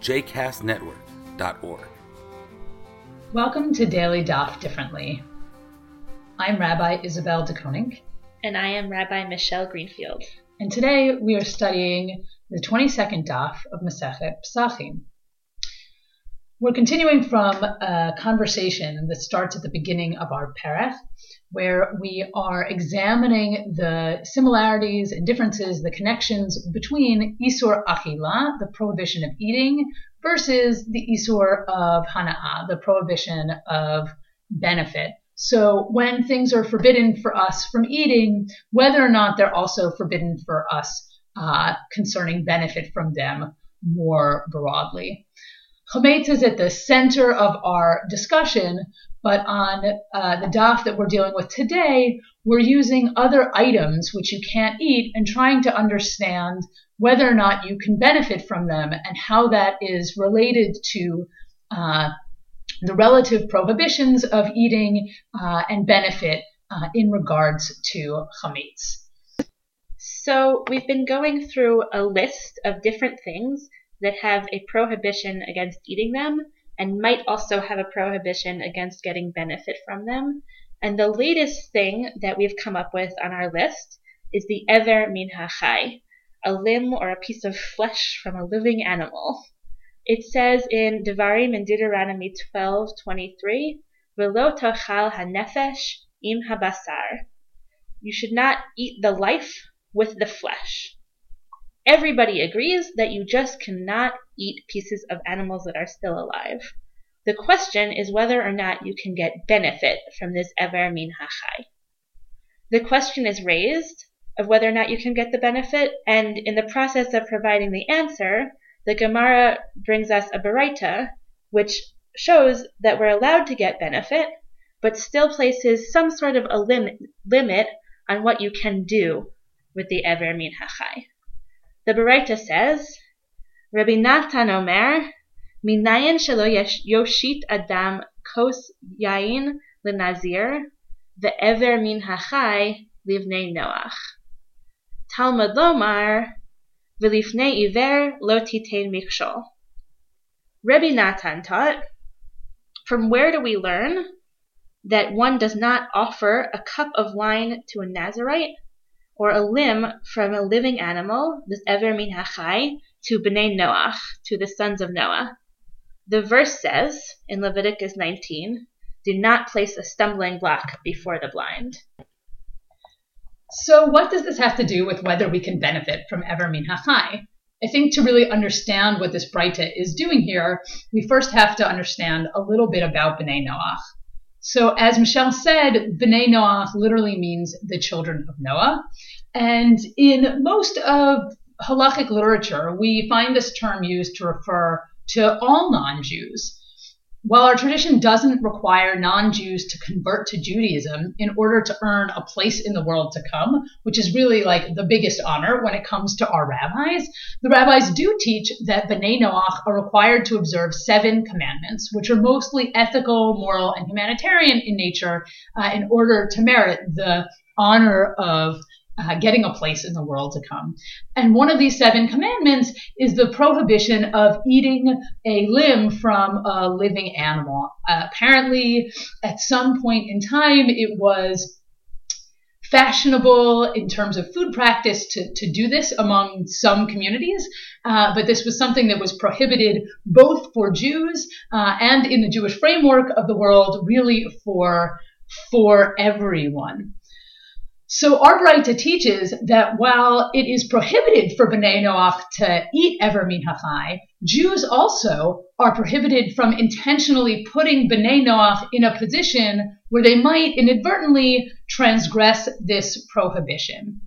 jcastnetwork.org. Welcome to Daily Daf Differently. I'm Rabbi Isabel DeKoning. And I am Rabbi Michelle Greenfield. And today we are studying the 22nd Daf of Masechet Pesachim. We're continuing from a conversation that starts at the beginning of our Perech, where we are examining the similarities and differences, the connections between Isur Achila, the prohibition of eating, versus the Isur of Hana'ah, the prohibition of benefit. So when things are forbidden for us from eating, whether or not they're also forbidden for us uh, concerning benefit from them more broadly. Chametz is at the center of our discussion, but on uh, the daf that we're dealing with today, we're using other items which you can't eat and trying to understand whether or not you can benefit from them and how that is related to uh, the relative prohibitions of eating uh, and benefit uh, in regards to chametz. So we've been going through a list of different things that have a prohibition against eating them and might also have a prohibition against getting benefit from them. And the latest thing that we've come up with on our list is the Ever Min HaChai, a limb or a piece of flesh from a living animal. It says in Devarim in Deuteronomy 12:23, "Velo tachal hanefesh im habasar." You should not eat the life with the flesh. Everybody agrees that you just cannot eat pieces of animals that are still alive. The question is whether or not you can get benefit from this ever min hachai. The question is raised of whether or not you can get the benefit, and in the process of providing the answer, the Gemara brings us a baraita, which shows that we're allowed to get benefit, but still places some sort of a limit, limit on what you can do with the ever min hachai. The Baraita says, Rabbi Natan Omer, Minayin shelo yoshit adam kos yain lenazir, ve'ever min hachai livnei Noach. Talmud lomar, v'lifnei iver lo titein mikshol. Rabbi Natan taught, from where do we learn that one does not offer a cup of wine to a Nazarite or a limb from a living animal, this ever min hachai, to bnei Noach, to the sons of Noah. The verse says in Leviticus 19, do not place a stumbling block before the blind. So what does this have to do with whether we can benefit from ever min hachai? I think to really understand what this Breita is doing here, we first have to understand a little bit about Bnei Noach. So, as Michelle said, Bnei Noach literally means the children of Noah. And in most of halachic literature, we find this term used to refer to all non Jews. While our tradition doesn't require non Jews to convert to Judaism in order to earn a place in the world to come, which is really like the biggest honor when it comes to our rabbis, the rabbis do teach that B'nai Noach are required to observe seven commandments, which are mostly ethical, moral, and humanitarian in nature uh, in order to merit the honor of uh, getting a place in the world to come. And one of these seven commandments is the prohibition of eating a limb from a living animal. Uh, apparently, at some point in time, it was fashionable in terms of food practice to, to do this among some communities, uh, but this was something that was prohibited both for Jews uh, and in the Jewish framework of the world, really for for everyone. So our Breita teaches that while it is prohibited for Bnei Noach to eat ever min hachai, Jews also are prohibited from intentionally putting Bnei Noach in a position where they might inadvertently transgress this prohibition.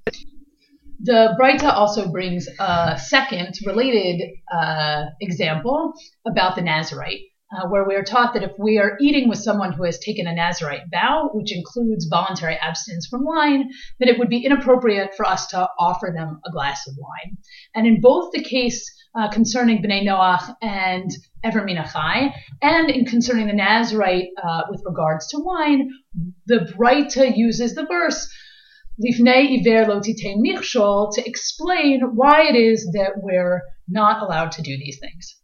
The Breita also brings a second related uh, example about the Nazarite uh, where we are taught that if we are eating with someone who has taken a Nazarite vow, which includes voluntary abstinence from wine, then it would be inappropriate for us to offer them a glass of wine. And in both the case uh, concerning Bnei Noach and Ever Min and in concerning the Nazarite uh, with regards to wine, the Breita uses the verse Lifnei Iver Lo Titein Michshol to explain why it is that we're not allowed to do these things.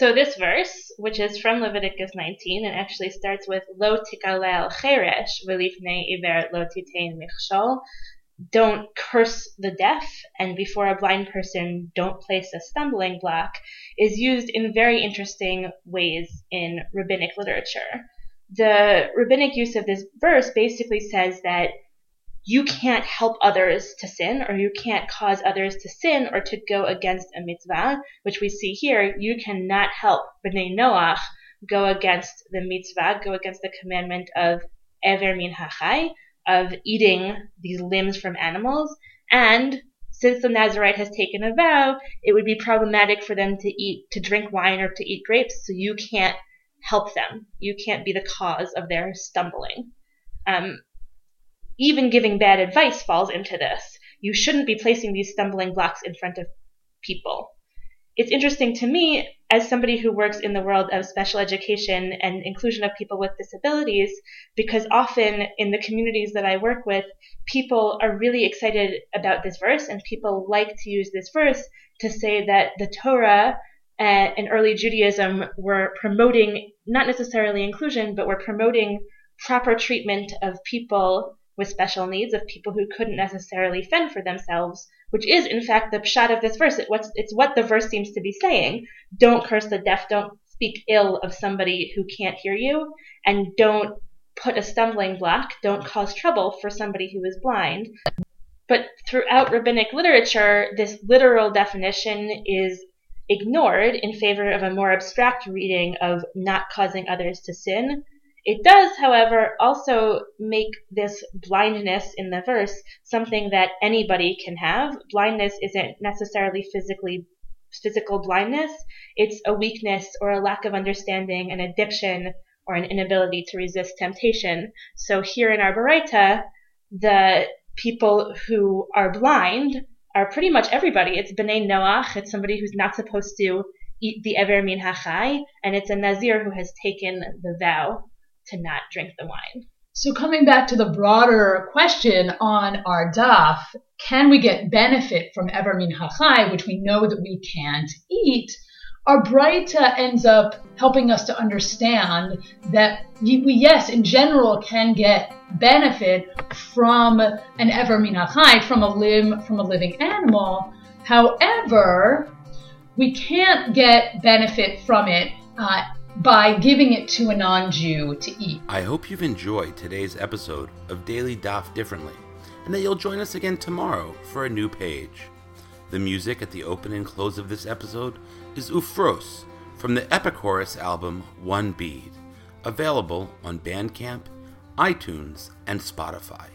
So this verse, which is from Leviticus 19 and actually starts with Lo tikalel cheresh v'lifnei iver lo titein michshol, don't curse the deaf, and before a blind person, don't place a stumbling block, is used in very interesting ways in rabbinic literature. The rabbinic use of this verse basically says that you can't help others to sin or you can't cause others to sin or to go against a mitzvah, which we see here. You cannot help Bnei Noach go against the mitzvah, go against the commandment of Ever Min HaChai, of eating these limbs from animals. And since the Nazarite has taken a vow, it would be problematic for them to eat, to drink wine or to eat grapes, so you can't help them. You can't be the cause of their stumbling. Um, even giving bad advice falls into this. You shouldn't be placing these stumbling blocks in front of people. It's interesting to me, as somebody who works in the world of special education and inclusion of people with disabilities, because often in the communities that I work with, people are really excited about this verse and people like to use this verse to say that the Torah uh, and early Judaism were promoting not necessarily inclusion, but were promoting proper treatment of people with special needs, of people who couldn't necessarily fend for themselves, which is in fact the pshat of this verse. It, it's what the verse seems to be saying. Don't curse the deaf, don't speak ill of somebody who can't hear you, and don't put a stumbling block, don't cause trouble for somebody who is blind. But throughout rabbinic literature, this literal definition is ignored in favor of a more abstract reading of not causing others to sin, it does, however, also make this blindness in the verse something that anybody can have. Blindness isn't necessarily physically physical blindness. It's a weakness or a lack of understanding, an addiction, or an inability to resist temptation. So here in our Baraita, the people who are blind are pretty much everybody. It's B'nai Noach. It's somebody who's not supposed to eat the Ever Min HaChai, and it's a Nazir who has taken the vow to not drink the wine. So coming back to the broader question on our daf, can we get benefit from Ever Min HaChai, which we know that we can't eat? Our Breita ends up helping us to understand that we, yes, in general, can get benefit from an Ever Min HaChai, from a limb, from a living animal. However, we can't get benefit from it uh, by giving it to a non Jew to eat. I hope you've enjoyed today's episode of Daily Daf Differently, and that you'll join us again tomorrow for a new page. The music at the open and close of this episode is Ufros from the Epichorus album One Bead, available on Bandcamp, iTunes, and Spotify.